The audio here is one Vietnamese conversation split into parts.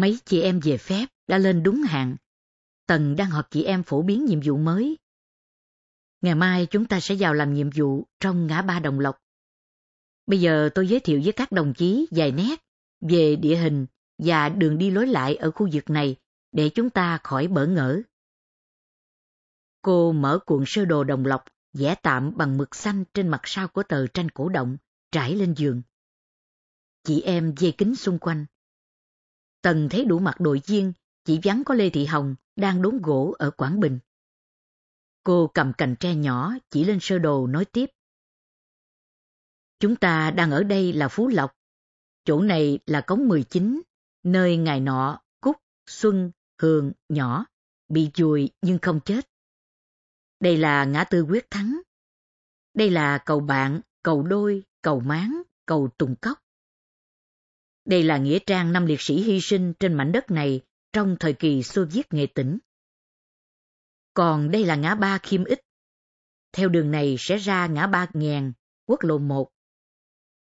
Mấy chị em về phép đã lên đúng hạn. Tần đang họp chị em phổ biến nhiệm vụ mới. Ngày mai chúng ta sẽ vào làm nhiệm vụ trong ngã ba Đồng Lộc. Bây giờ tôi giới thiệu với các đồng chí vài nét về địa hình và đường đi lối lại ở khu vực này để chúng ta khỏi bỡ ngỡ. Cô mở cuộn sơ đồ Đồng Lộc vẽ tạm bằng mực xanh trên mặt sau của tờ tranh cổ động, trải lên giường. Chị em dây kính xung quanh. Tần thấy đủ mặt đội viên, chỉ vắng có Lê Thị Hồng đang đốn gỗ ở Quảng Bình. Cô cầm cành tre nhỏ, chỉ lên sơ đồ nói tiếp. Chúng ta đang ở đây là Phú Lộc. Chỗ này là cống 19, nơi ngày nọ, Cúc, Xuân, Hường, nhỏ, bị chùi nhưng không chết. Đây là ngã tư quyết thắng. Đây là cầu bạn, cầu đôi, cầu máng, cầu tùng cốc. Đây là nghĩa trang năm liệt sĩ hy sinh trên mảnh đất này trong thời kỳ Xô Viết nghệ tỉnh. Còn đây là ngã ba Khiêm Ích. Theo đường này sẽ ra ngã ba Ngàn, quốc lộ 1.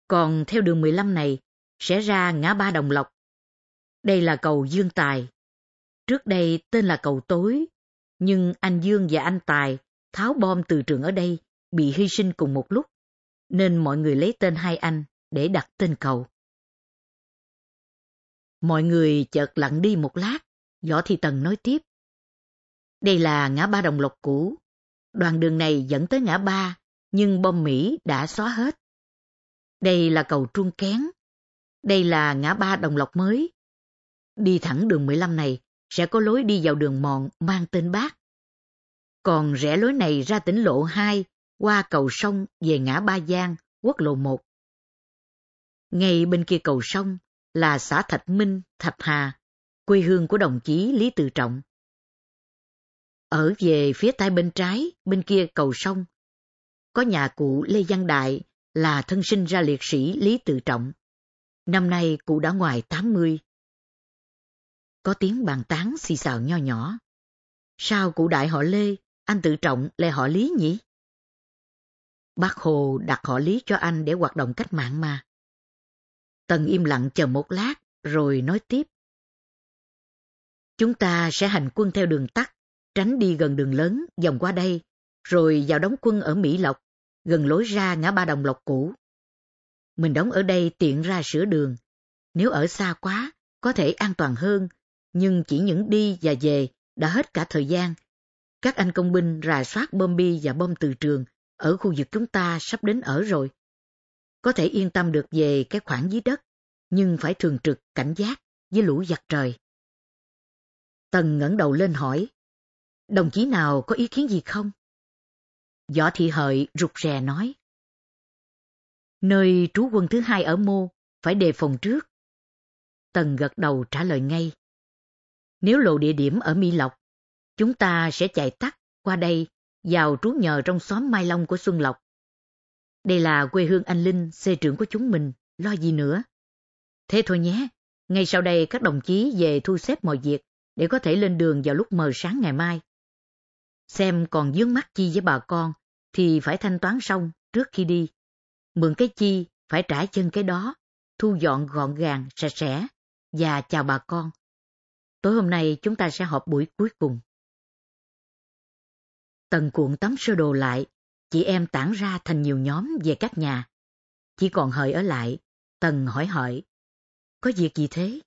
Còn theo đường 15 này sẽ ra ngã ba Đồng Lộc. Đây là cầu Dương Tài. Trước đây tên là cầu Tối, nhưng anh Dương và anh Tài tháo bom từ trường ở đây bị hy sinh cùng một lúc, nên mọi người lấy tên hai anh để đặt tên cầu. Mọi người chợt lặng đi một lát, Võ Thị Tần nói tiếp. Đây là ngã ba đồng lộc cũ. Đoạn đường này dẫn tới ngã ba, nhưng bom Mỹ đã xóa hết. Đây là cầu Trung Kén. Đây là ngã ba đồng lộc mới. Đi thẳng đường 15 này sẽ có lối đi vào đường mòn mang tên bác. Còn rẽ lối này ra tỉnh lộ 2 qua cầu sông về ngã Ba Giang, quốc lộ 1. Ngay bên kia cầu sông là xã Thạch Minh, Thạch Hà, quê hương của đồng chí Lý Tự Trọng. Ở về phía tay bên trái, bên kia cầu sông, có nhà cụ Lê Văn Đại là thân sinh ra liệt sĩ Lý Tự Trọng. Năm nay cụ đã ngoài 80. Có tiếng bàn tán xì xào nho nhỏ. Sao cụ đại họ Lê, anh Tự Trọng lại họ Lý nhỉ? Bác Hồ đặt họ Lý cho anh để hoạt động cách mạng mà. Tần im lặng chờ một lát, rồi nói tiếp. Chúng ta sẽ hành quân theo đường tắt, tránh đi gần đường lớn, vòng qua đây, rồi vào đóng quân ở Mỹ Lộc, gần lối ra ngã ba đồng lộc cũ. Mình đóng ở đây tiện ra sửa đường. Nếu ở xa quá, có thể an toàn hơn, nhưng chỉ những đi và về đã hết cả thời gian. Các anh công binh rà soát bom bi và bom từ trường ở khu vực chúng ta sắp đến ở rồi. Có thể yên tâm được về cái khoảng dưới đất, nhưng phải thường trực cảnh giác với lũ giặc trời. Tần ngẩng đầu lên hỏi, đồng chí nào có ý kiến gì không? Võ Thị Hợi rụt rè nói. Nơi trú quân thứ hai ở Mô, phải đề phòng trước. Tần gật đầu trả lời ngay. Nếu lộ địa điểm ở Mỹ Lộc, chúng ta sẽ chạy tắt qua đây vào trú nhờ trong xóm Mai Long của Xuân Lộc. Đây là quê hương anh Linh, xê trưởng của chúng mình, lo gì nữa. Thế thôi nhé, ngay sau đây các đồng chí về thu xếp mọi việc để có thể lên đường vào lúc mờ sáng ngày mai. Xem còn dướng mắt chi với bà con thì phải thanh toán xong trước khi đi. Mượn cái chi phải trả chân cái đó, thu dọn gọn gàng, sạch sẽ và chào bà con. Tối hôm nay chúng ta sẽ họp buổi cuối cùng. Tần cuộn tấm sơ đồ lại, chị em tản ra thành nhiều nhóm về các nhà. Chỉ còn hợi ở lại, Tần hỏi hợi. Có việc gì thế?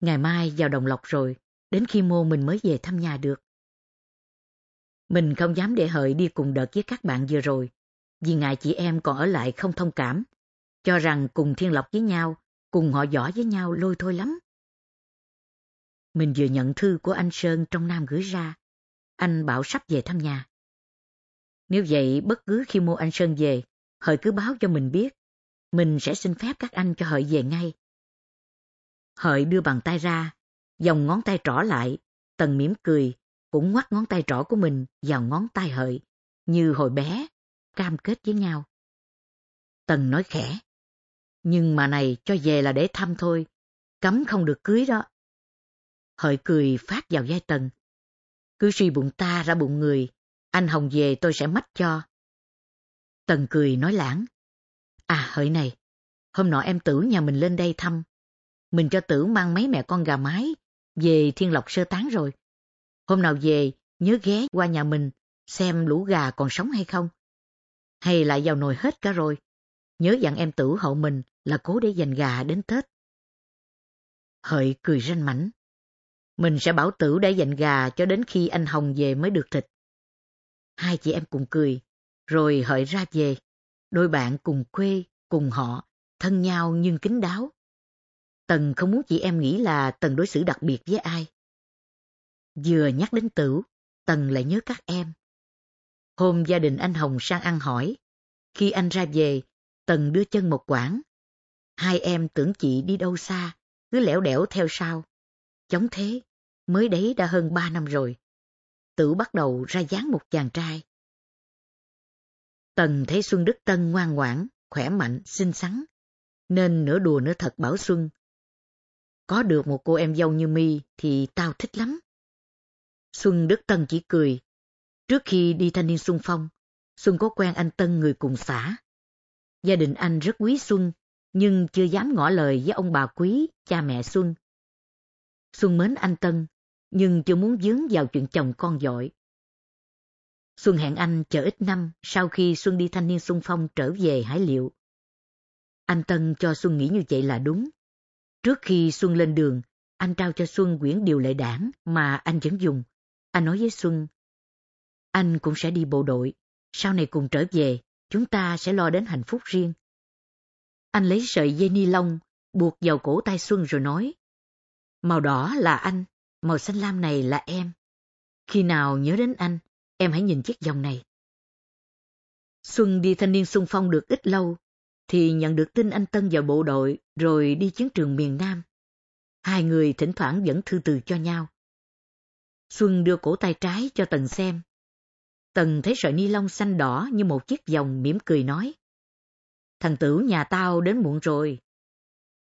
Ngày mai vào Đồng Lộc rồi, đến khi mô mình mới về thăm nhà được. Mình không dám để hợi đi cùng đợt với các bạn vừa rồi, vì ngại chị em còn ở lại không thông cảm, cho rằng cùng thiên lộc với nhau, cùng họ giỏi với nhau lôi thôi lắm. Mình vừa nhận thư của anh Sơn trong Nam gửi ra, anh bảo sắp về thăm nhà. Nếu vậy, bất cứ khi mua anh Sơn về, Hợi cứ báo cho mình biết. Mình sẽ xin phép các anh cho Hợi về ngay. Hợi đưa bàn tay ra, dòng ngón tay trỏ lại, Tần mỉm cười, cũng ngoắt ngón tay trỏ của mình vào ngón tay Hợi, như hồi bé, cam kết với nhau. Tần nói khẽ, nhưng mà này cho về là để thăm thôi, cấm không được cưới đó. Hợi cười phát vào vai Tần. Cứ suy bụng ta ra bụng người, anh Hồng về tôi sẽ mách cho. Tần cười nói lãng. À hỡi này, hôm nọ em Tử nhà mình lên đây thăm. mình cho tử mang mấy mẹ con gà mái về thiên lộc sơ tán rồi. Hôm nào về, nhớ ghé qua nhà mình, xem lũ gà còn sống hay không. Hay lại vào nồi hết cả rồi. Nhớ dặn em tử hậu mình là cố để dành gà đến Tết. Hợi cười ranh mảnh. Mình sẽ bảo tử để dành gà cho đến khi anh Hồng về mới được thịt. Hai chị em cùng cười, rồi hợi ra về. Đôi bạn cùng quê, cùng họ, thân nhau nhưng kính đáo. Tần không muốn chị em nghĩ là Tần đối xử đặc biệt với ai. Vừa nhắc đến tử, Tần lại nhớ các em. Hôm gia đình anh Hồng sang ăn hỏi. Khi anh ra về, Tần đưa chân một quãng. Hai em tưởng chị đi đâu xa, cứ lẻo đẻo theo sau. Chống thế, mới đấy đã hơn ba năm rồi. Tử bắt đầu ra dáng một chàng trai. Tần thấy Xuân Đức Tân ngoan ngoãn, khỏe mạnh, xinh xắn, nên nửa đùa nửa thật bảo Xuân. Có được một cô em dâu như mi thì tao thích lắm. Xuân Đức Tân chỉ cười. Trước khi đi thanh niên xung phong, Xuân có quen anh Tân người cùng xã. Gia đình anh rất quý Xuân, nhưng chưa dám ngỏ lời với ông bà quý, cha mẹ Xuân. Xuân mến anh Tân, nhưng chưa muốn dướng vào chuyện chồng con dội. Xuân hẹn anh chờ ít năm sau khi Xuân đi thanh niên xung phong trở về Hải Liệu. Anh Tân cho Xuân nghĩ như vậy là đúng. Trước khi Xuân lên đường, anh trao cho Xuân quyển điều lệ đảng mà anh vẫn dùng. Anh nói với Xuân, anh cũng sẽ đi bộ đội, sau này cùng trở về, chúng ta sẽ lo đến hạnh phúc riêng. Anh lấy sợi dây ni lông, buộc vào cổ tay Xuân rồi nói, màu đỏ là anh, màu xanh lam này là em. Khi nào nhớ đến anh, em hãy nhìn chiếc vòng này. Xuân đi thanh niên xung phong được ít lâu, thì nhận được tin anh Tân vào bộ đội rồi đi chiến trường miền Nam. Hai người thỉnh thoảng vẫn thư từ cho nhau. Xuân đưa cổ tay trái cho Tần xem. Tần thấy sợi ni lông xanh đỏ như một chiếc vòng mỉm cười nói. Thằng Tử nhà tao đến muộn rồi.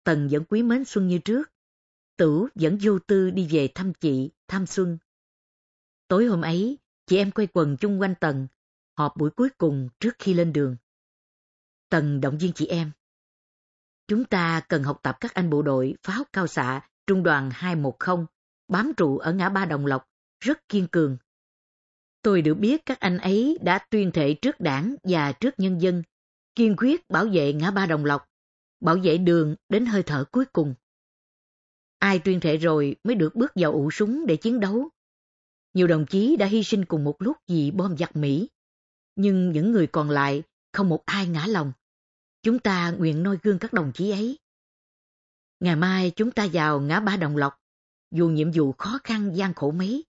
Tần vẫn quý mến Xuân như trước. Tử vẫn vô tư đi về thăm chị, thăm Xuân. Tối hôm ấy, chị em quay quần chung quanh Tần, họp buổi cuối cùng trước khi lên đường. Tần động viên chị em. Chúng ta cần học tập các anh bộ đội pháo cao xạ trung đoàn 210 bám trụ ở ngã ba Đồng Lộc, rất kiên cường. Tôi được biết các anh ấy đã tuyên thệ trước đảng và trước nhân dân, kiên quyết bảo vệ ngã ba Đồng Lộc, bảo vệ đường đến hơi thở cuối cùng. Ai tuyên thệ rồi mới được bước vào ụ súng để chiến đấu. Nhiều đồng chí đã hy sinh cùng một lúc vì bom giặc Mỹ, nhưng những người còn lại không một ai ngã lòng. Chúng ta nguyện noi gương các đồng chí ấy. Ngày mai chúng ta vào ngã ba đồng lộc. Dù nhiệm vụ khó khăn gian khổ mấy,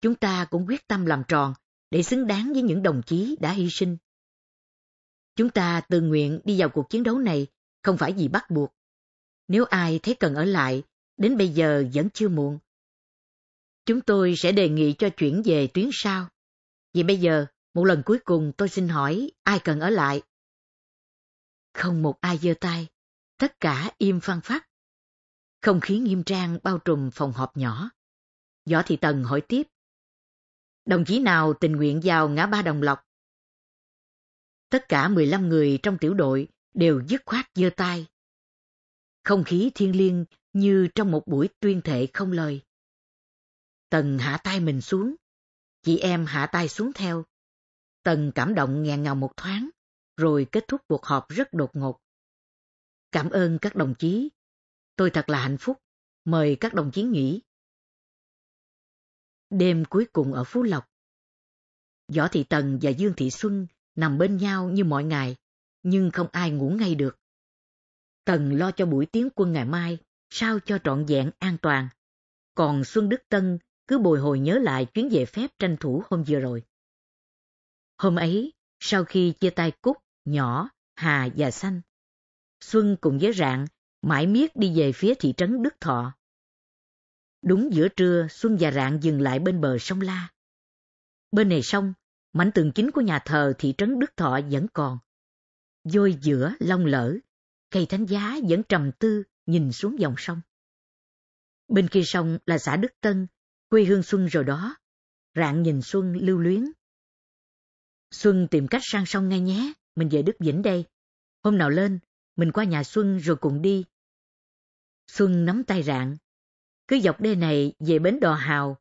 chúng ta cũng quyết tâm làm tròn để xứng đáng với những đồng chí đã hy sinh. Chúng ta tự nguyện đi vào cuộc chiến đấu này không phải vì bắt buộc. Nếu ai thấy cần ở lại, đến bây giờ vẫn chưa muộn. Chúng tôi sẽ đề nghị cho chuyển về tuyến sau. Vì bây giờ, một lần cuối cùng tôi xin hỏi ai cần ở lại. Không một ai giơ tay, tất cả im phăng phát. Không khí nghiêm trang bao trùm phòng họp nhỏ. Võ Thị Tần hỏi tiếp. Đồng chí nào tình nguyện vào ngã ba đồng lộc? Tất cả 15 người trong tiểu đội đều dứt khoát giơ tay. Không khí thiên liêng như trong một buổi tuyên thệ không lời. Tần hạ tay mình xuống, chị em hạ tay xuống theo. Tần cảm động nghẹn ngào một thoáng, rồi kết thúc cuộc họp rất đột ngột. Cảm ơn các đồng chí. Tôi thật là hạnh phúc. Mời các đồng chí nghỉ. Đêm cuối cùng ở Phú Lộc. Võ Thị Tần và Dương Thị Xuân nằm bên nhau như mọi ngày, nhưng không ai ngủ ngay được. Tần lo cho buổi tiến quân ngày mai, sao cho trọn vẹn an toàn. Còn Xuân Đức Tân cứ bồi hồi nhớ lại chuyến về phép tranh thủ hôm vừa rồi. Hôm ấy, sau khi chia tay Cúc, Nhỏ, Hà và Xanh, Xuân cùng với Rạng mãi miết đi về phía thị trấn Đức Thọ. Đúng giữa trưa, Xuân và Rạng dừng lại bên bờ sông La. Bên này sông, mảnh tường chính của nhà thờ thị trấn Đức Thọ vẫn còn. Vôi giữa long lỡ, cây thánh giá vẫn trầm tư nhìn xuống dòng sông. Bên kia sông là xã Đức Tân, quê hương Xuân rồi đó. Rạng nhìn Xuân lưu luyến. Xuân tìm cách sang sông ngay nhé, mình về Đức Vĩnh đây. Hôm nào lên, mình qua nhà Xuân rồi cùng đi. Xuân nắm tay rạng. Cứ dọc đê này về bến đò hào,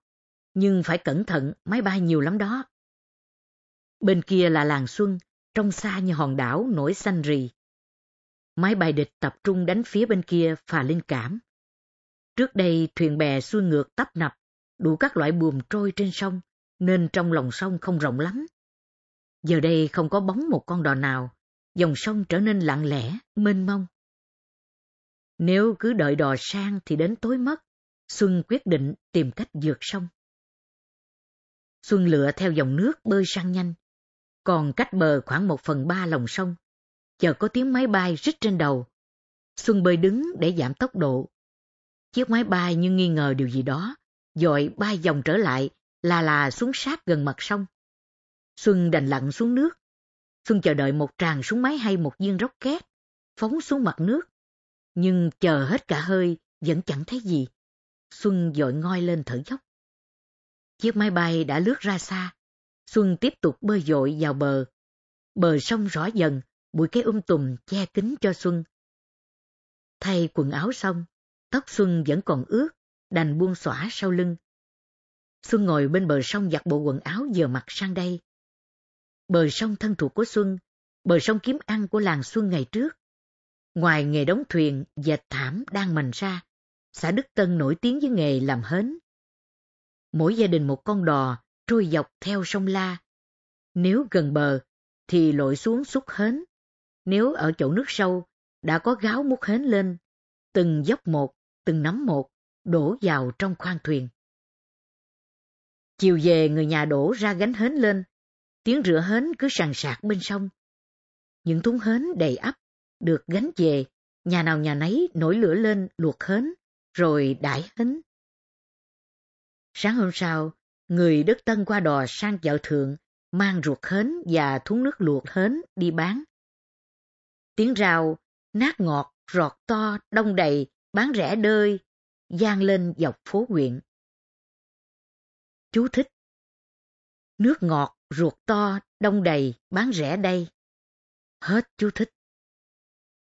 nhưng phải cẩn thận, máy bay nhiều lắm đó. Bên kia là làng Xuân, trong xa như hòn đảo nổi xanh rì. Máy bay địch tập trung đánh phía bên kia phà linh cảm. Trước đây thuyền bè xuôi ngược tấp nập, đủ các loại buồm trôi trên sông, nên trong lòng sông không rộng lắm. Giờ đây không có bóng một con đò nào, dòng sông trở nên lặng lẽ, mênh mông. Nếu cứ đợi đò sang thì đến tối mất, Xuân quyết định tìm cách vượt sông. Xuân lựa theo dòng nước bơi sang nhanh, còn cách bờ khoảng một phần ba lòng sông. Chờ có tiếng máy bay rít trên đầu. Xuân bơi đứng để giảm tốc độ. Chiếc máy bay như nghi ngờ điều gì đó, dội bay vòng trở lại, là là xuống sát gần mặt sông. Xuân đành lặn xuống nước. Xuân chờ đợi một tràng súng máy hay một viên rocket, phóng xuống mặt nước. Nhưng chờ hết cả hơi, vẫn chẳng thấy gì. Xuân dội ngoi lên thở dốc. Chiếc máy bay đã lướt ra xa. Xuân tiếp tục bơi dội vào bờ. Bờ sông rõ dần, bụi cây um tùm che kín cho Xuân. Thay quần áo xong, tóc Xuân vẫn còn ướt, đành buông xõa sau lưng. Xuân ngồi bên bờ sông giặt bộ quần áo giờ mặc sang đây. Bờ sông thân thuộc của Xuân, bờ sông kiếm ăn của làng Xuân ngày trước. Ngoài nghề đóng thuyền, dệt thảm đang mành ra, xã Đức Tân nổi tiếng với nghề làm hến. Mỗi gia đình một con đò trôi dọc theo sông La. Nếu gần bờ, thì lội xuống xúc hến. Nếu ở chỗ nước sâu, đã có gáo múc hến lên, từng dốc một, từng nắm một, đổ vào trong khoang thuyền. Chiều về người nhà đổ ra gánh hến lên, tiếng rửa hến cứ sàn sạc bên sông. Những thúng hến đầy ắp, được gánh về, nhà nào nhà nấy nổi lửa lên luộc hến, rồi đãi hến. Sáng hôm sau, người đất Tân qua đò sang chợ thượng, mang ruột hến và thúng nước luộc hến đi bán. Tiếng rào, nát ngọt, rọt to, đông đầy, bán rẻ đơi, gian lên dọc phố huyện. Chú thích Nước ngọt, ruột to, đông đầy, bán rẻ đây. Hết chú thích.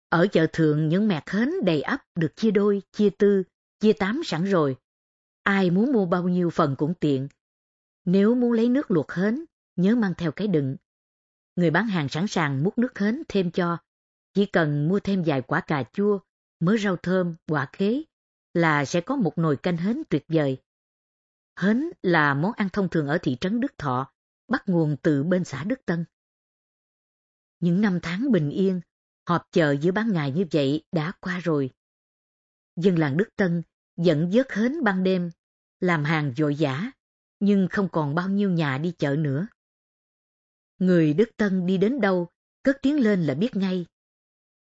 Ở chợ thượng những mẹt hến đầy ắp được chia đôi, chia tư, chia tám sẵn rồi. Ai muốn mua bao nhiêu phần cũng tiện. Nếu muốn lấy nước luộc hến, nhớ mang theo cái đựng. Người bán hàng sẵn sàng múc nước hến thêm cho. Chỉ cần mua thêm vài quả cà chua, mớ rau thơm, quả khế là sẽ có một nồi canh hến tuyệt vời. Hến là món ăn thông thường ở thị trấn Đức Thọ, bắt nguồn từ bên xã Đức Tân. Những năm tháng bình yên, họp chợ giữa ban ngày như vậy đã qua rồi. Dân làng Đức Tân dẫn vớt hến ban đêm, làm hàng vội vã, nhưng không còn bao nhiêu nhà đi chợ nữa. Người Đức Tân đi đến đâu, cất tiếng lên là biết ngay.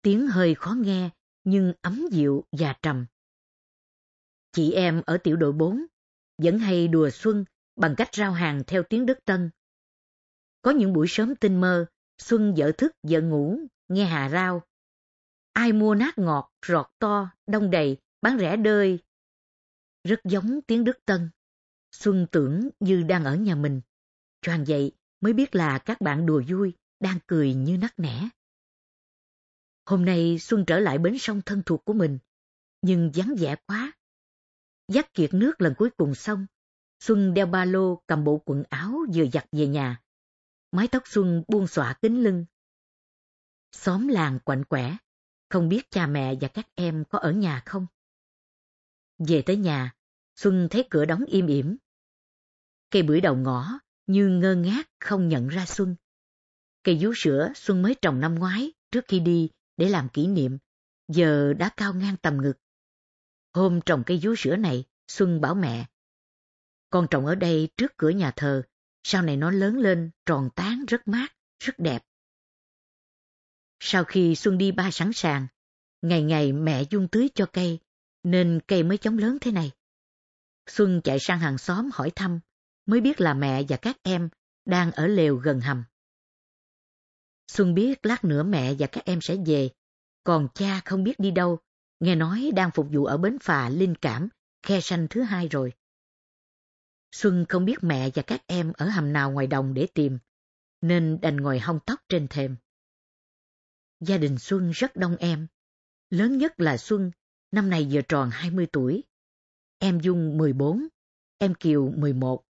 Tiếng hơi khó nghe, nhưng ấm dịu và trầm. Chị em ở tiểu đội 4 vẫn hay đùa xuân bằng cách rao hàng theo tiếng Đức Tân. Có những buổi sớm tinh mơ, Xuân vợ thức vợ ngủ, nghe hà rao. Ai mua nát ngọt, rọt to, đông đầy, bán rẻ đơi. Rất giống tiếng Đức Tân. Xuân tưởng như đang ở nhà mình. Choàng dậy mới biết là các bạn đùa vui, đang cười như nắc nẻ. Hôm nay Xuân trở lại bến sông thân thuộc của mình, nhưng vắng vẻ quá. Dắt kiệt nước lần cuối cùng xong, Xuân đeo ba lô cầm bộ quần áo vừa giặt về nhà. Mái tóc Xuân buông xõa kính lưng. Xóm làng quạnh quẻ, không biết cha mẹ và các em có ở nhà không? Về tới nhà, Xuân thấy cửa đóng im ỉm. Cây bưởi đầu ngõ như ngơ ngác không nhận ra Xuân. Cây vú sữa Xuân mới trồng năm ngoái trước khi đi để làm kỷ niệm, giờ đã cao ngang tầm ngực. Hôm trồng cây vú sữa này, Xuân bảo mẹ. Con trồng ở đây trước cửa nhà thờ, sau này nó lớn lên, tròn tán, rất mát, rất đẹp. Sau khi Xuân đi ba sẵn sàng, ngày ngày mẹ dung tưới cho cây, nên cây mới chóng lớn thế này. Xuân chạy sang hàng xóm hỏi thăm, mới biết là mẹ và các em đang ở lều gần hầm. Xuân biết lát nữa mẹ và các em sẽ về, còn cha không biết đi đâu, nghe nói đang phục vụ ở bến phà Linh Cảm, khe sanh thứ hai rồi. Xuân không biết mẹ và các em ở hầm nào ngoài đồng để tìm, nên đành ngồi hong tóc trên thềm. Gia đình Xuân rất đông em, lớn nhất là Xuân năm nay vừa tròn 20 tuổi. Em Dung 14, em Kiều 11,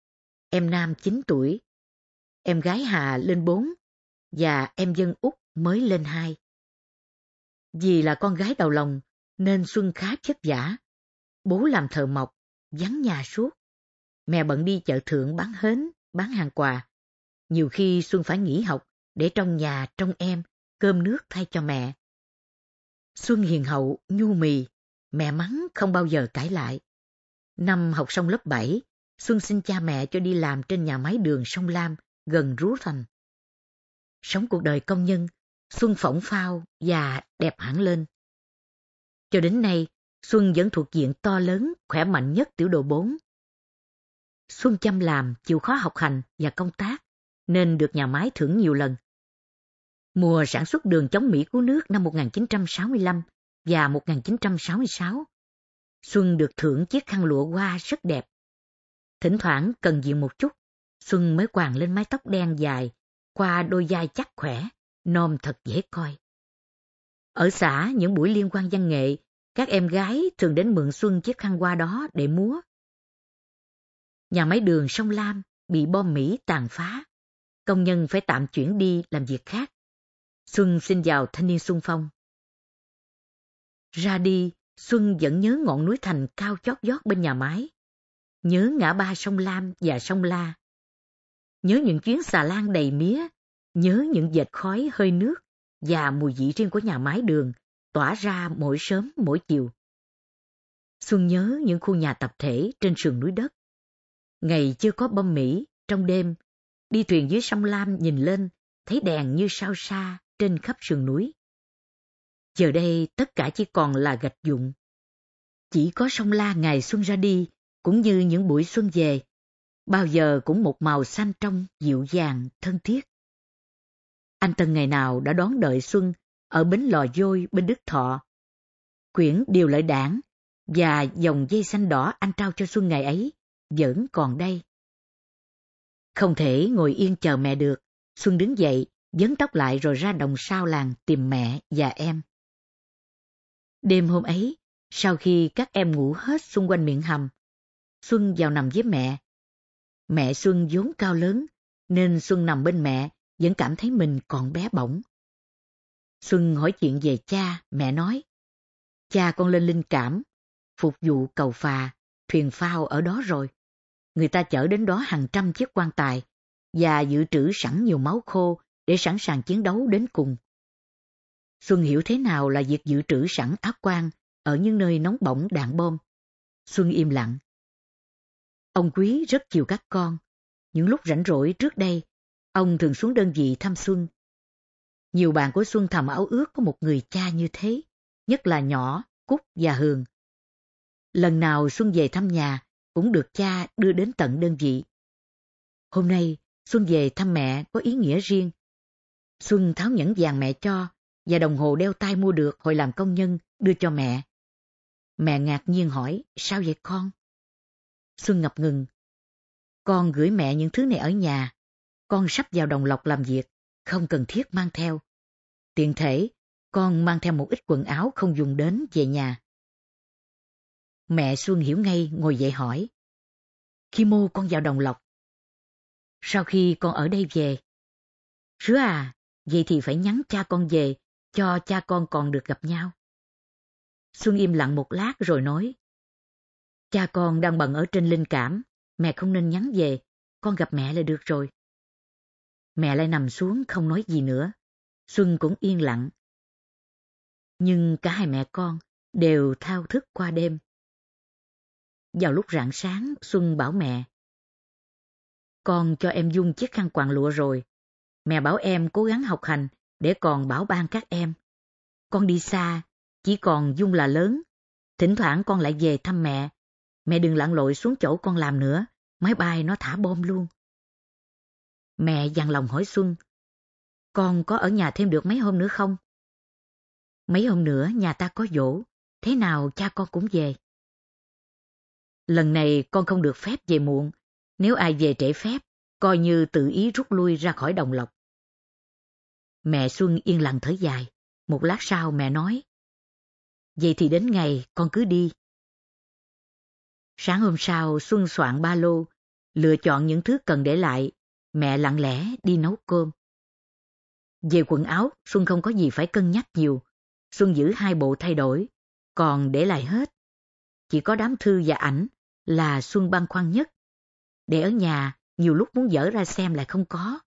em Nam 9 tuổi, em gái Hà lên 4 và em Dân út mới lên hai, Vì là con gái đầu lòng nên Xuân khá chất giả. Bố làm thợ mộc, vắng nhà suốt. Mẹ bận đi chợ thượng bán hến, bán hàng quà. Nhiều khi Xuân phải nghỉ học để trong nhà trong em cơm nước thay cho mẹ. Xuân hiền hậu, nhu mì, mẹ mắng không bao giờ cãi lại. Năm học xong lớp 7, Xuân xin cha mẹ cho đi làm trên nhà máy đường sông Lam, gần Rú Thành. Sống cuộc đời công nhân, Xuân phỏng phao và đẹp hẳn lên. Cho đến nay, Xuân vẫn thuộc diện to lớn, khỏe mạnh nhất tiểu độ 4. Xuân chăm làm, chịu khó học hành và công tác, nên được nhà máy thưởng nhiều lần. Mùa sản xuất đường chống Mỹ cứu nước năm 1965 và 1966, Xuân được thưởng chiếc khăn lụa hoa rất đẹp. Thỉnh thoảng cần diện một chút, Xuân mới quàng lên mái tóc đen dài, qua đôi vai chắc khỏe, nom thật dễ coi. Ở xã, những buổi liên quan văn nghệ, các em gái thường đến mượn Xuân chiếc khăn hoa đó để múa. Nhà máy đường sông Lam bị bom Mỹ tàn phá. Công nhân phải tạm chuyển đi làm việc khác. Xuân xin vào thanh niên sung phong. Ra đi, Xuân vẫn nhớ ngọn núi thành cao chót vót bên nhà máy. Nhớ ngã ba sông Lam và sông La. Nhớ những chuyến xà lan đầy mía. Nhớ những dệt khói hơi nước và mùi vị riêng của nhà máy đường tỏa ra mỗi sớm mỗi chiều. Xuân nhớ những khu nhà tập thể trên sườn núi đất. Ngày chưa có bom Mỹ, trong đêm, đi thuyền dưới sông Lam nhìn lên, thấy đèn như sao xa trên khắp sườn núi. Giờ đây tất cả chỉ còn là gạch dụng. Chỉ có sông La ngày xuân ra đi, cũng như những buổi xuân về, bao giờ cũng một màu xanh trong, dịu dàng, thân thiết. Anh Tân ngày nào đã đón đợi Xuân ở bến lò vôi bên Đức Thọ. Quyển điều lợi đảng và dòng dây xanh đỏ anh trao cho Xuân ngày ấy vẫn còn đây. Không thể ngồi yên chờ mẹ được, Xuân đứng dậy, vấn tóc lại rồi ra đồng sao làng tìm mẹ và em. Đêm hôm ấy, sau khi các em ngủ hết xung quanh miệng hầm, Xuân vào nằm với mẹ. Mẹ Xuân vốn cao lớn, nên Xuân nằm bên mẹ vẫn cảm thấy mình còn bé bỏng. Xuân hỏi chuyện về cha, mẹ nói. Cha con lên linh cảm, phục vụ cầu phà, thuyền phao ở đó rồi. Người ta chở đến đó hàng trăm chiếc quan tài và dự trữ sẵn nhiều máu khô để sẵn sàng chiến đấu đến cùng. Xuân hiểu thế nào là việc dự trữ sẵn ác quan ở những nơi nóng bỏng đạn bom. Xuân im lặng. Ông Quý rất chiều các con. Những lúc rảnh rỗi trước đây, ông thường xuống đơn vị thăm Xuân. Nhiều bạn của Xuân thầm áo ước có một người cha như thế, nhất là nhỏ, Cúc và Hường. Lần nào Xuân về thăm nhà, cũng được cha đưa đến tận đơn vị. Hôm nay, Xuân về thăm mẹ có ý nghĩa riêng. Xuân tháo nhẫn vàng mẹ cho và đồng hồ đeo tay mua được hồi làm công nhân đưa cho mẹ. Mẹ ngạc nhiên hỏi, sao vậy con? Xuân ngập ngừng. Con gửi mẹ những thứ này ở nhà. Con sắp vào đồng lộc làm việc, không cần thiết mang theo. Tiện thể, con mang theo một ít quần áo không dùng đến về nhà. Mẹ Xuân hiểu ngay ngồi dậy hỏi. Khi mô con vào đồng lộc. Sau khi con ở đây về. Rứa à, vậy thì phải nhắn cha con về, cho cha con còn được gặp nhau. Xuân im lặng một lát rồi nói. Cha con đang bận ở trên linh cảm, mẹ không nên nhắn về, con gặp mẹ là được rồi. Mẹ lại nằm xuống không nói gì nữa. Xuân cũng yên lặng. Nhưng cả hai mẹ con đều thao thức qua đêm. Vào lúc rạng sáng, Xuân bảo mẹ. Con cho em Dung chiếc khăn quàng lụa rồi. Mẹ bảo em cố gắng học hành để còn bảo ban các em. Con đi xa, chỉ còn Dung là lớn. Thỉnh thoảng con lại về thăm mẹ. Mẹ đừng lặn lội xuống chỗ con làm nữa, máy bay nó thả bom luôn. Mẹ dằn lòng hỏi Xuân. Con có ở nhà thêm được mấy hôm nữa không? Mấy hôm nữa nhà ta có dỗ, thế nào cha con cũng về. Lần này con không được phép về muộn, nếu ai về trễ phép, coi như tự ý rút lui ra khỏi đồng lộc. Mẹ Xuân yên lặng thở dài, một lát sau mẹ nói. vậy thì đến ngày con cứ đi. Sáng hôm sau, Xuân soạn ba lô, lựa chọn những thứ cần để lại, mẹ lặng lẽ đi nấu cơm. Về quần áo, Xuân không có gì phải cân nhắc nhiều. Xuân giữ hai bộ thay đổi, còn để lại hết. Chỉ có đám thư và ảnh là Xuân băn khoăn nhất. Để ở nhà, nhiều lúc muốn dở ra xem lại không có.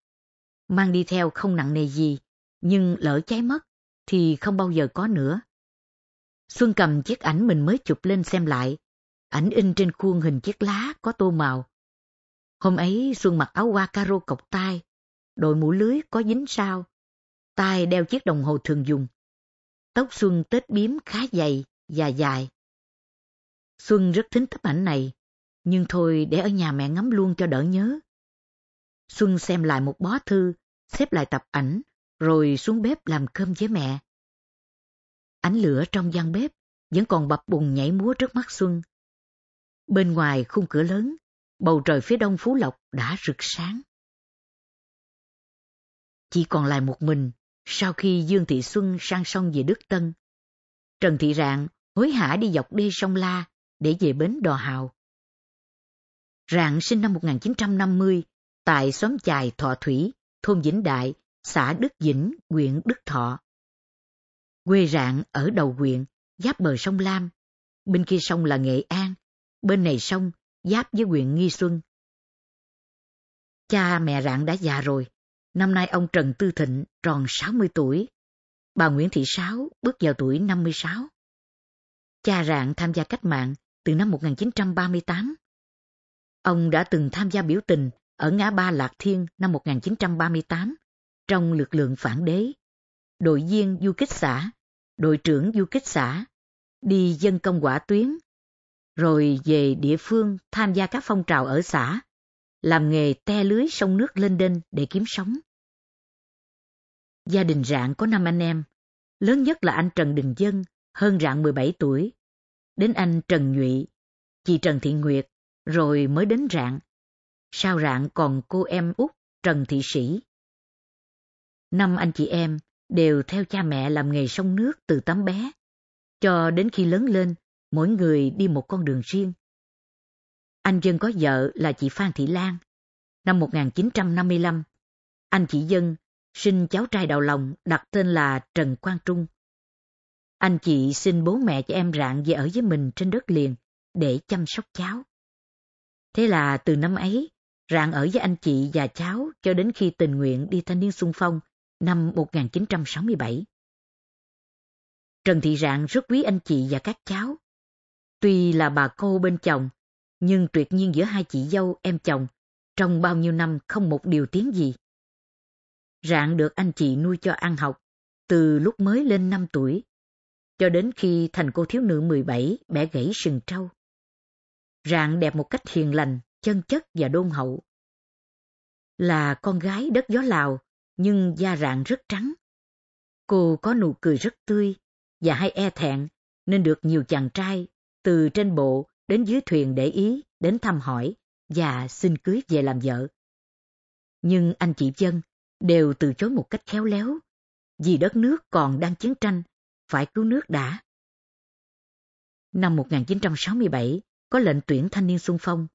Mang đi theo không nặng nề gì, nhưng lỡ cháy mất thì không bao giờ có nữa. Xuân cầm chiếc ảnh mình mới chụp lên xem lại. Ảnh in trên khuôn hình chiếc lá có tô màu. Hôm ấy Xuân mặc áo hoa caro cộc tay, đội mũ lưới có dính sao, tay đeo chiếc đồng hồ thường dùng. Tóc Xuân tết biếm khá dày và dài. Xuân rất thính tấm ảnh này, nhưng thôi để ở nhà mẹ ngắm luôn cho đỡ nhớ. Xuân xem lại một bó thư, xếp lại tập ảnh, rồi xuống bếp làm cơm với mẹ. Ánh lửa trong gian bếp vẫn còn bập bùng nhảy múa trước mắt Xuân. Bên ngoài khung cửa lớn, bầu trời phía đông Phú Lộc đã rực sáng. Chỉ còn lại một mình sau khi Dương Thị Xuân sang sông về Đức Tân. Trần Thị Rạng hối hả đi dọc đê sông La để về bến Đò Hào. Rạng sinh năm 1950 tại xóm chài Thọ Thủy, thôn Vĩnh Đại, xã Đức Vĩnh, huyện Đức Thọ. Quê Rạng ở đầu huyện, giáp bờ sông Lam. Bên kia sông là Nghệ An, bên này sông giáp với huyện Nghi Xuân. Cha mẹ Rạng đã già rồi, năm nay ông Trần Tư Thịnh tròn 60 tuổi. Bà Nguyễn Thị Sáu bước vào tuổi 56. Cha Rạng tham gia cách mạng từ năm 1938. Ông đã từng tham gia biểu tình ở ngã ba Lạc Thiên năm 1938 trong lực lượng phản đế, đội viên du kích xã, đội trưởng du kích xã, đi dân công quả tuyến, rồi về địa phương tham gia các phong trào ở xã, làm nghề te lưới sông nước lên đên để kiếm sống. Gia đình Rạng có năm anh em, lớn nhất là anh Trần Đình Dân, hơn Rạng 17 tuổi, đến anh Trần Nhụy, chị Trần Thị Nguyệt, rồi mới đến Rạng. Sau Rạng còn cô em út Trần Thị Sĩ. Năm anh chị em đều theo cha mẹ làm nghề sông nước từ tấm bé, cho đến khi lớn lên, mỗi người đi một con đường riêng. Anh Dân có vợ là chị Phan Thị Lan. Năm 1955, anh chị Dân sinh cháu trai đầu lòng đặt tên là Trần Quang Trung. Anh chị xin bố mẹ cho em Rạng về ở với mình trên đất liền để chăm sóc cháu. Thế là từ năm ấy, Rạng ở với anh chị và cháu cho đến khi tình nguyện đi thanh niên sung phong năm 1967. Trần Thị Rạng rất quý anh chị và các cháu. Tuy là bà cô bên chồng, nhưng tuyệt nhiên giữa hai chị dâu em chồng, trong bao nhiêu năm không một điều tiếng gì. Rạng được anh chị nuôi cho ăn học, từ lúc mới lên 5 tuổi, cho đến khi thành cô thiếu nữ 17 bẻ gãy sừng trâu. Rạng đẹp một cách hiền lành, chân chất và đôn hậu. Là con gái đất gió Lào, nhưng da rạng rất trắng. Cô có nụ cười rất tươi và hay e thẹn nên được nhiều chàng trai từ trên bộ đến dưới thuyền để ý đến thăm hỏi và xin cưới về làm vợ. Nhưng anh chị Dân đều từ chối một cách khéo léo vì đất nước còn đang chiến tranh, phải cứu nước đã. Năm 1967, có lệnh tuyển thanh niên sung phong.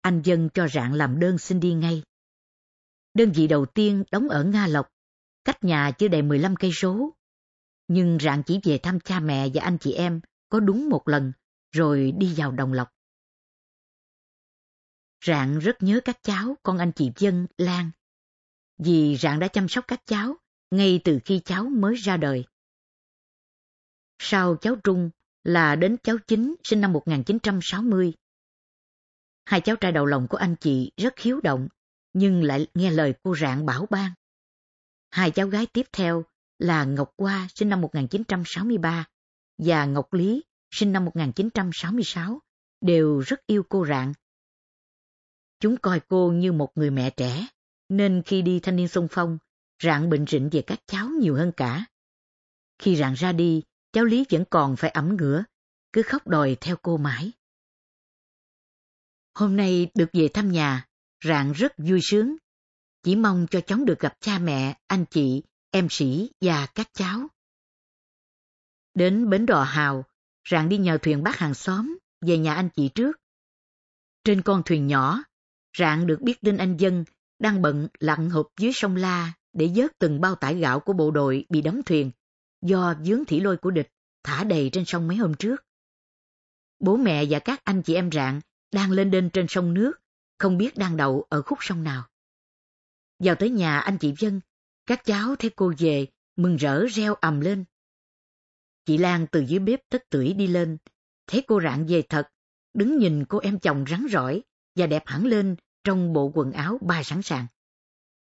Anh Dân cho Rạng làm đơn xin đi ngay. Đơn vị đầu tiên đóng ở Nga Lộc, cách nhà chưa đầy 15 cây số. Nhưng Rạng chỉ về thăm cha mẹ và anh chị em có đúng một lần, rồi đi vào Đồng Lộc. Rạng rất nhớ các cháu, con anh chị Dân, Lan. Vì Rạng đã chăm sóc các cháu ngay từ khi cháu mới ra đời. Sau cháu Trung là đến cháu Chính sinh năm 1960. Hai cháu trai đầu lòng của anh chị rất hiếu động, nhưng lại nghe lời cô Rạng bảo ban. Hai cháu gái tiếp theo là Ngọc Hoa sinh năm 1963 và Ngọc Lý sinh năm 1966 đều rất yêu cô Rạng. Chúng coi cô như một người mẹ trẻ, nên khi đi thanh niên sung phong, Rạng bệnh rịnh về các cháu nhiều hơn cả. Khi Rạng ra đi, cháu Lý vẫn còn phải ẩm ngửa, cứ khóc đòi theo cô mãi. Hôm nay được về thăm nhà, Rạng rất vui sướng. Chỉ mong cho cháu được gặp cha mẹ, anh chị, em sĩ và các cháu. Đến bến đò hào, Rạng đi nhờ thuyền bắt hàng xóm về nhà anh chị trước. Trên con thuyền nhỏ, Rạng được biết tin anh dân đang bận lặn hụp dưới sông La để vớt từng bao tải gạo của bộ đội bị đắm thuyền do dướng thủy lôi của địch thả đầy trên sông mấy hôm trước. Bố mẹ và các anh chị em Rạng đang lên đên trên sông nước, không biết đang đậu ở khúc sông nào. Vào tới nhà anh chị Vân, các cháu thấy cô về, mừng rỡ reo ầm lên. Chị Lan từ dưới bếp tất tưởi đi lên, thấy cô Rạng về thật, đứng nhìn cô em chồng rắn rỏi và đẹp hẳn lên trong bộ quần áo ba sẵn sàng.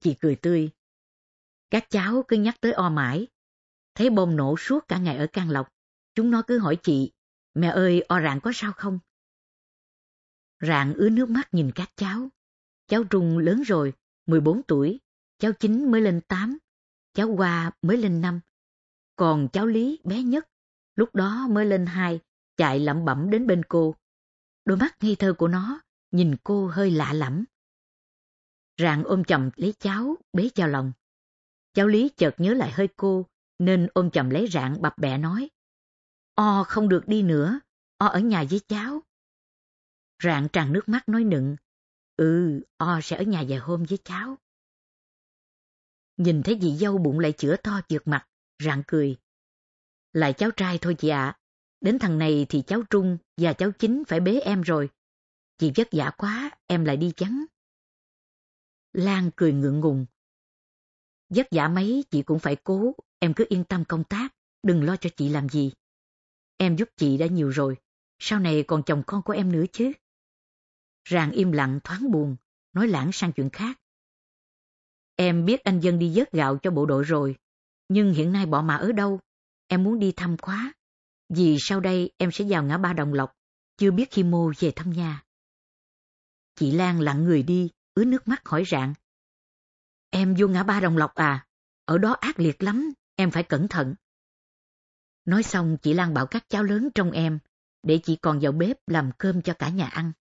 Chị cười tươi. Các cháu cứ nhắc tới o mãi. Thấy bom nổ suốt cả ngày ở Can Lộc. Chúng nó cứ hỏi chị, mẹ ơi o Rạng có sao không? Rạng ứa nước mắt nhìn các cháu. Cháu Trung lớn rồi, 14 tuổi, cháu Chính mới lên 8, cháu Hoa mới lên 5. Còn cháu Lý bé nhất, lúc đó mới lên hai chạy lẩm bẩm đến bên cô. Đôi mắt ngây thơ của nó, nhìn cô hơi lạ lẫm. Rạng ôm chầm lấy cháu, bế vào lòng. Cháu Lý chợt nhớ lại hơi cô, nên ôm chầm lấy rạng bập bẹ nói. O không được đi nữa, O ở nhà với cháu. Rạng tràn nước mắt nói nựng. Ừ, O sẽ ở nhà vài hôm với cháu. Nhìn thấy dì dâu bụng lại chữa to trượt mặt, rạng cười. Lại cháu trai thôi chị ạ. Đến thằng này thì cháu Trung và cháu Chính phải bế em rồi. Chị vất vả quá, em lại đi chắn. Lan cười ngượng ngùng. Vất vả mấy chị cũng phải cố, em cứ yên tâm công tác, đừng lo cho chị làm gì. Em giúp chị đã nhiều rồi, sau này còn chồng con của em nữa chứ. Ràng im lặng thoáng buồn, nói lãng sang chuyện khác. Em biết anh dân đi vớt gạo cho bộ đội rồi, nhưng hiện nay bỏ mà ở đâu? Em muốn đi thăm quá. Vì sau đây em sẽ vào ngã ba Đồng Lộc, chưa biết khi mô về thăm nhà. Chị Lan lặng người đi, ứa nước mắt hỏi rạng. Em vô ngã ba Đồng Lộc à? Ở đó ác liệt lắm, em phải cẩn thận. Nói xong chị Lan bảo các cháu lớn trong em, để chị còn vào bếp làm cơm cho cả nhà ăn.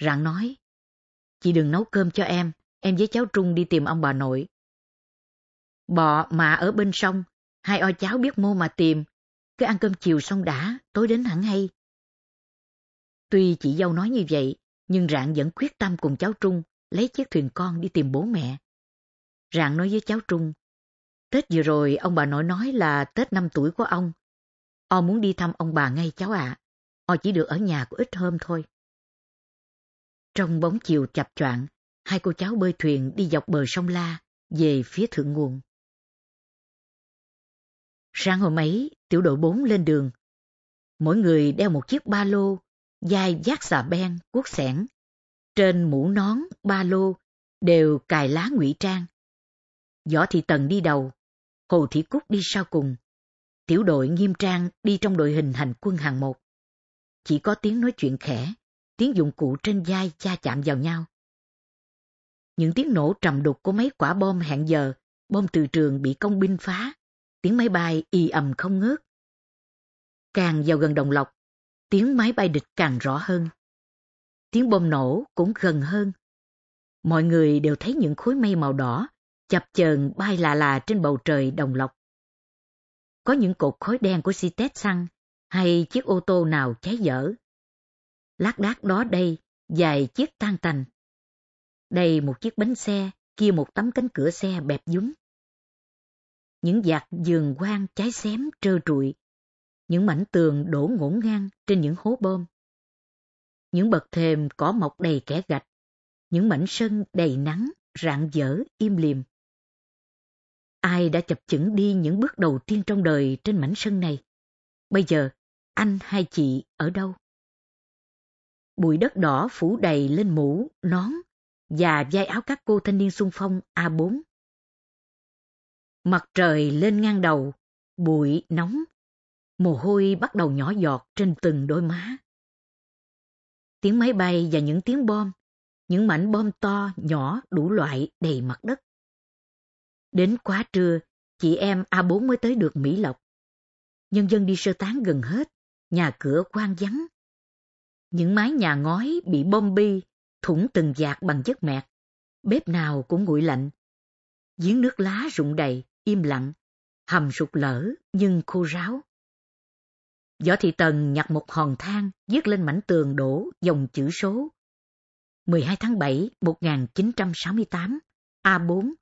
Rạng nói, chị đừng nấu cơm cho em, em với cháu Trung đi tìm ông bà nội. Bọ mà ở bên sông, hai o cháu biết mô mà tìm, cứ ăn cơm chiều xong đã, tối đến hẳn hay. Tuy chị dâu nói như vậy, nhưng Rạng vẫn quyết tâm cùng cháu Trung lấy chiếc thuyền con đi tìm bố mẹ. Rạng nói với cháu Trung, Tết vừa rồi ông bà nội nói là Tết năm tuổi của ông. O muốn đi thăm ông bà ngay cháu ạ. À. O chỉ được ở nhà có ít hôm thôi. Trong bóng chiều chập choạng, hai cô cháu bơi thuyền đi dọc bờ sông La, về phía thượng nguồn. Sáng hôm ấy, tiểu đội 4 lên đường. Mỗi người đeo một chiếc ba lô, dài giác xà ben, cuốc sẻn. Trên mũ nón, ba lô, đều cài lá ngụy trang. Võ Thị Tần đi đầu, Hồ Thị Cúc đi sau cùng. Tiểu đội nghiêm trang đi trong đội hình hành quân hàng một. Chỉ có tiếng nói chuyện khẽ, tiếng dụng cụ trên vai cha chạm vào nhau. Những tiếng nổ trầm đục của mấy quả bom hẹn giờ, bom từ trường bị công binh phá, tiếng máy bay y ầm không ngớt. Càng vào gần đồng lộc, tiếng máy bay địch càng rõ hơn. Tiếng bom nổ cũng gần hơn. Mọi người đều thấy những khối mây màu đỏ chập chờn bay lạ lạ trên bầu trời đồng lộc. Có những cột khói đen của si tét xăng hay chiếc ô tô nào cháy dở. Lát đác đó đây, vài chiếc tan tành. Đây một chiếc bánh xe, kia một tấm cánh cửa xe bẹp dúng. Những giạc giường quang cháy xém trơ trụi. Những mảnh tường đổ ngổn ngang trên những hố bom. Những bậc thềm cỏ mọc đầy kẻ gạch. Những mảnh sân đầy nắng, rạng dở, im lìm. Ai đã chập chững đi những bước đầu tiên trong đời trên mảnh sân này? Bây giờ, anh hay chị ở đâu? Bụi đất đỏ phủ đầy lên mũ, nón và vai áo các cô thanh niên xung phong A4. Mặt trời lên ngang đầu, bụi nóng, mồ hôi bắt đầu nhỏ giọt trên từng đôi má. Tiếng máy bay và những tiếng bom, những mảnh bom to, nhỏ, đủ loại đầy mặt đất. Đến quá trưa, chị em A4 mới tới được Mỹ Lộc. Nhân dân đi sơ tán gần hết, nhà cửa quan vắng. Những mái nhà ngói bị bom bi, thủng từng dạt bằng chất mẹt. Bếp nào cũng nguội lạnh. Giếng nước lá rụng đầy, im lặng, hầm sụt lở nhưng khô ráo. Võ Thị Tần nhặt một hòn than, viết lên mảnh tường đổ dòng chữ số. 12 tháng 7, 1968, A4,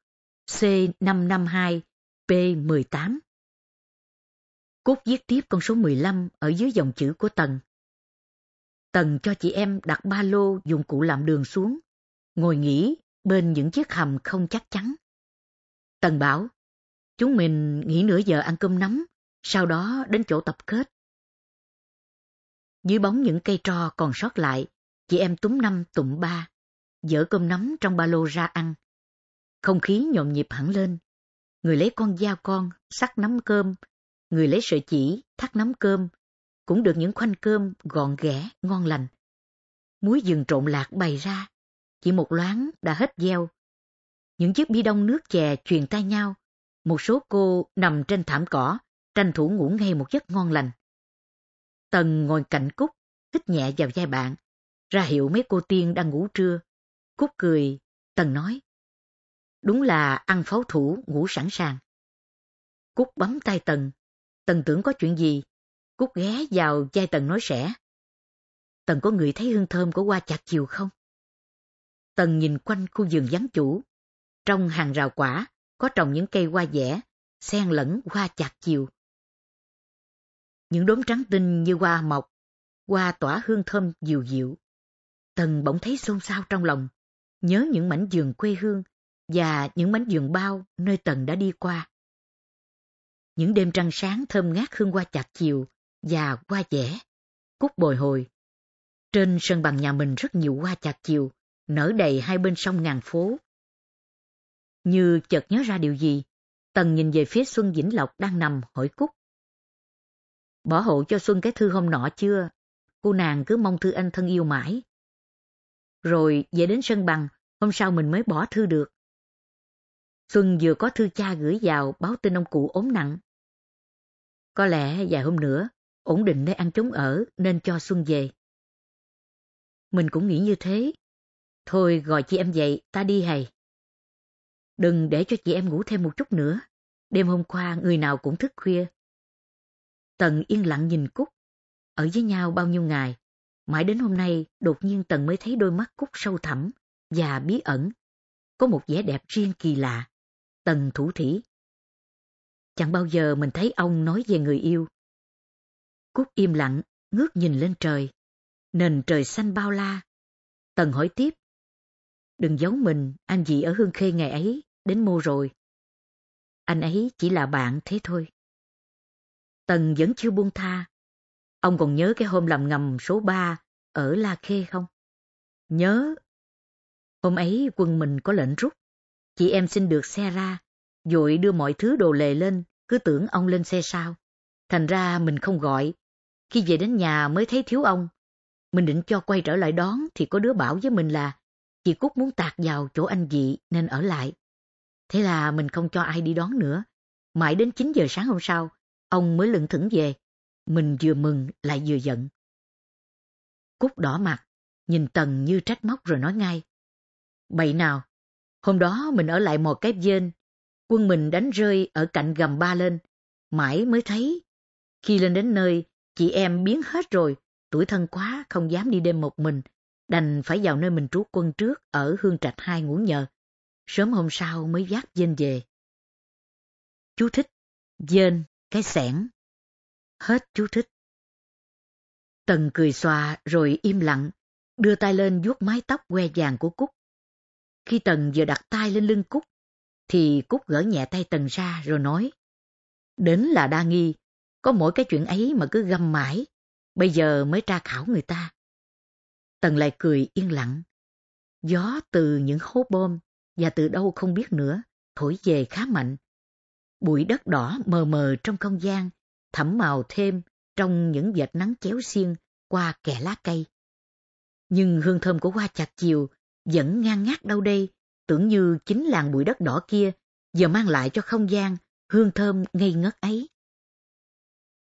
C552, P18. Cúc viết tiếp con số 15 ở dưới dòng chữ của Tần. Tần cho chị em đặt ba lô dụng cụ làm đường xuống, ngồi nghỉ bên những chiếc hầm không chắc chắn. Tần bảo, chúng mình nghỉ nửa giờ ăn cơm nắm, sau đó đến chỗ tập kết. Dưới bóng những cây tro còn sót lại, chị em túm năm tụm ba, dỡ cơm nắm trong ba lô ra ăn. Không khí nhộn nhịp hẳn lên. Người lấy con dao con, sắc nắm cơm, người lấy sợi chỉ, thắt nắm cơm, cũng được những khoanh cơm gọn ghẽ, ngon lành. Muối rừng trộn lạc bày ra, chỉ một loáng đã hết gieo. Những chiếc bi đông nước chè truyền tay nhau, một số cô nằm trên thảm cỏ, tranh thủ ngủ ngay một giấc ngon lành. Tần ngồi cạnh Cúc, hít nhẹ vào vai bạn, ra hiệu mấy cô tiên đang ngủ trưa. Cúc cười, Tần nói. Đúng là ăn pháo thủ, ngủ sẵn sàng. Cúc bấm tay Tần. Tần tưởng có chuyện gì. Cúc ghé vào vai Tần nói sẻ. Tần có người thấy hương thơm của hoa chạc chiều không? Tần nhìn quanh khu vườn vắng chủ. Trong hàng rào quả có trồng những cây hoa dẻ, xen lẫn hoa chạc chiều. Những đốm trắng tinh như hoa mọc, hoa tỏa hương thơm dịu dịu. Tần bỗng thấy xôn xao trong lòng, nhớ những mảnh vườn quê hương và những mảnh vườn bao nơi Tần đã đi qua. Những đêm trăng sáng thơm ngát hương hoa chạc chiều và hoa dẻ, cúc bồi hồi. Trên sân bằng nhà mình rất nhiều hoa chạc chiều, nở đầy hai bên sông ngàn phố. Như chợt nhớ ra điều gì, Tần nhìn về phía Xuân Vĩnh Lộc đang nằm hỏi Cúc. Bỏ hộ cho Xuân cái thư hôm nọ chưa? Cô nàng cứ mong thư anh thân yêu mãi. Rồi về đến sân bằng, hôm sau mình mới bỏ thư được. Xuân vừa có thư cha gửi vào báo tin ông cụ ốm nặng. Có lẽ vài hôm nữa, ổn định nơi ăn trốn ở nên cho Xuân về. Mình cũng nghĩ như thế. Thôi gọi chị em dậy, ta đi hầy. Đừng để cho chị em ngủ thêm một chút nữa. Đêm hôm qua người nào cũng thức khuya. Tần yên lặng nhìn Cúc. Ở với nhau bao nhiêu ngày. Mãi đến hôm nay đột nhiên Tần mới thấy đôi mắt Cúc sâu thẳm và bí ẩn. Có một vẻ đẹp riêng kỳ lạ. Tần thủ thỉ. Chẳng bao giờ mình thấy ông nói về người yêu. Cúc im lặng, ngước nhìn lên trời. Nền trời xanh bao la. Tần hỏi tiếp. Đừng giấu mình, anh dị ở Hương Khê ngày ấy, đến mô rồi. Anh ấy chỉ là bạn thế thôi. Tần vẫn chưa buông tha. Ông còn nhớ cái hôm làm ngầm số 3 ở La Khê không? Nhớ. Hôm ấy quân mình có lệnh rút. Chị em xin được xe ra, dội đưa mọi thứ đồ lề lên, cứ tưởng ông lên xe sao. Thành ra mình không gọi. Khi về đến nhà mới thấy thiếu ông. Mình định cho quay trở lại đón thì có đứa bảo với mình là chị Cúc muốn tạt vào chỗ anh dị nên ở lại. Thế là mình không cho ai đi đón nữa. Mãi đến 9 giờ sáng hôm sau, ông mới lững thững về. Mình vừa mừng lại vừa giận. Cúc đỏ mặt, nhìn Tần như trách móc rồi nói ngay. Bậy nào, hôm đó mình ở lại một cái dên, quân mình đánh rơi ở cạnh gầm ba lên, mãi mới thấy. Khi lên đến nơi, chị em biến hết rồi, tuổi thân quá không dám đi đêm một mình, đành phải vào nơi mình trú quân trước ở Hương Trạch hai ngủ nhờ. Sớm hôm sau mới dắt dên về. Chú thích, dên, cái sẻn. Hết chú thích. Tần cười xòa rồi im lặng, đưa tay lên vuốt mái tóc que vàng của Cúc. Khi Tần vừa đặt tay lên lưng Cúc, thì Cúc gỡ nhẹ tay Tần ra rồi nói. Đến là đa nghi, có mỗi cái chuyện ấy mà cứ găm mãi, bây giờ mới tra khảo người ta. Tần lại cười yên lặng. Gió từ những hố bom và từ đâu không biết nữa, thổi về khá mạnh. Bụi đất đỏ mờ mờ trong không gian, thẩm màu thêm trong những vệt nắng chéo xiên qua kẽ lá cây. Nhưng hương thơm của hoa chạc chiều vẫn ngang ngát đâu đây, tưởng như chính làng bụi đất đỏ kia giờ mang lại cho không gian hương thơm ngây ngất ấy.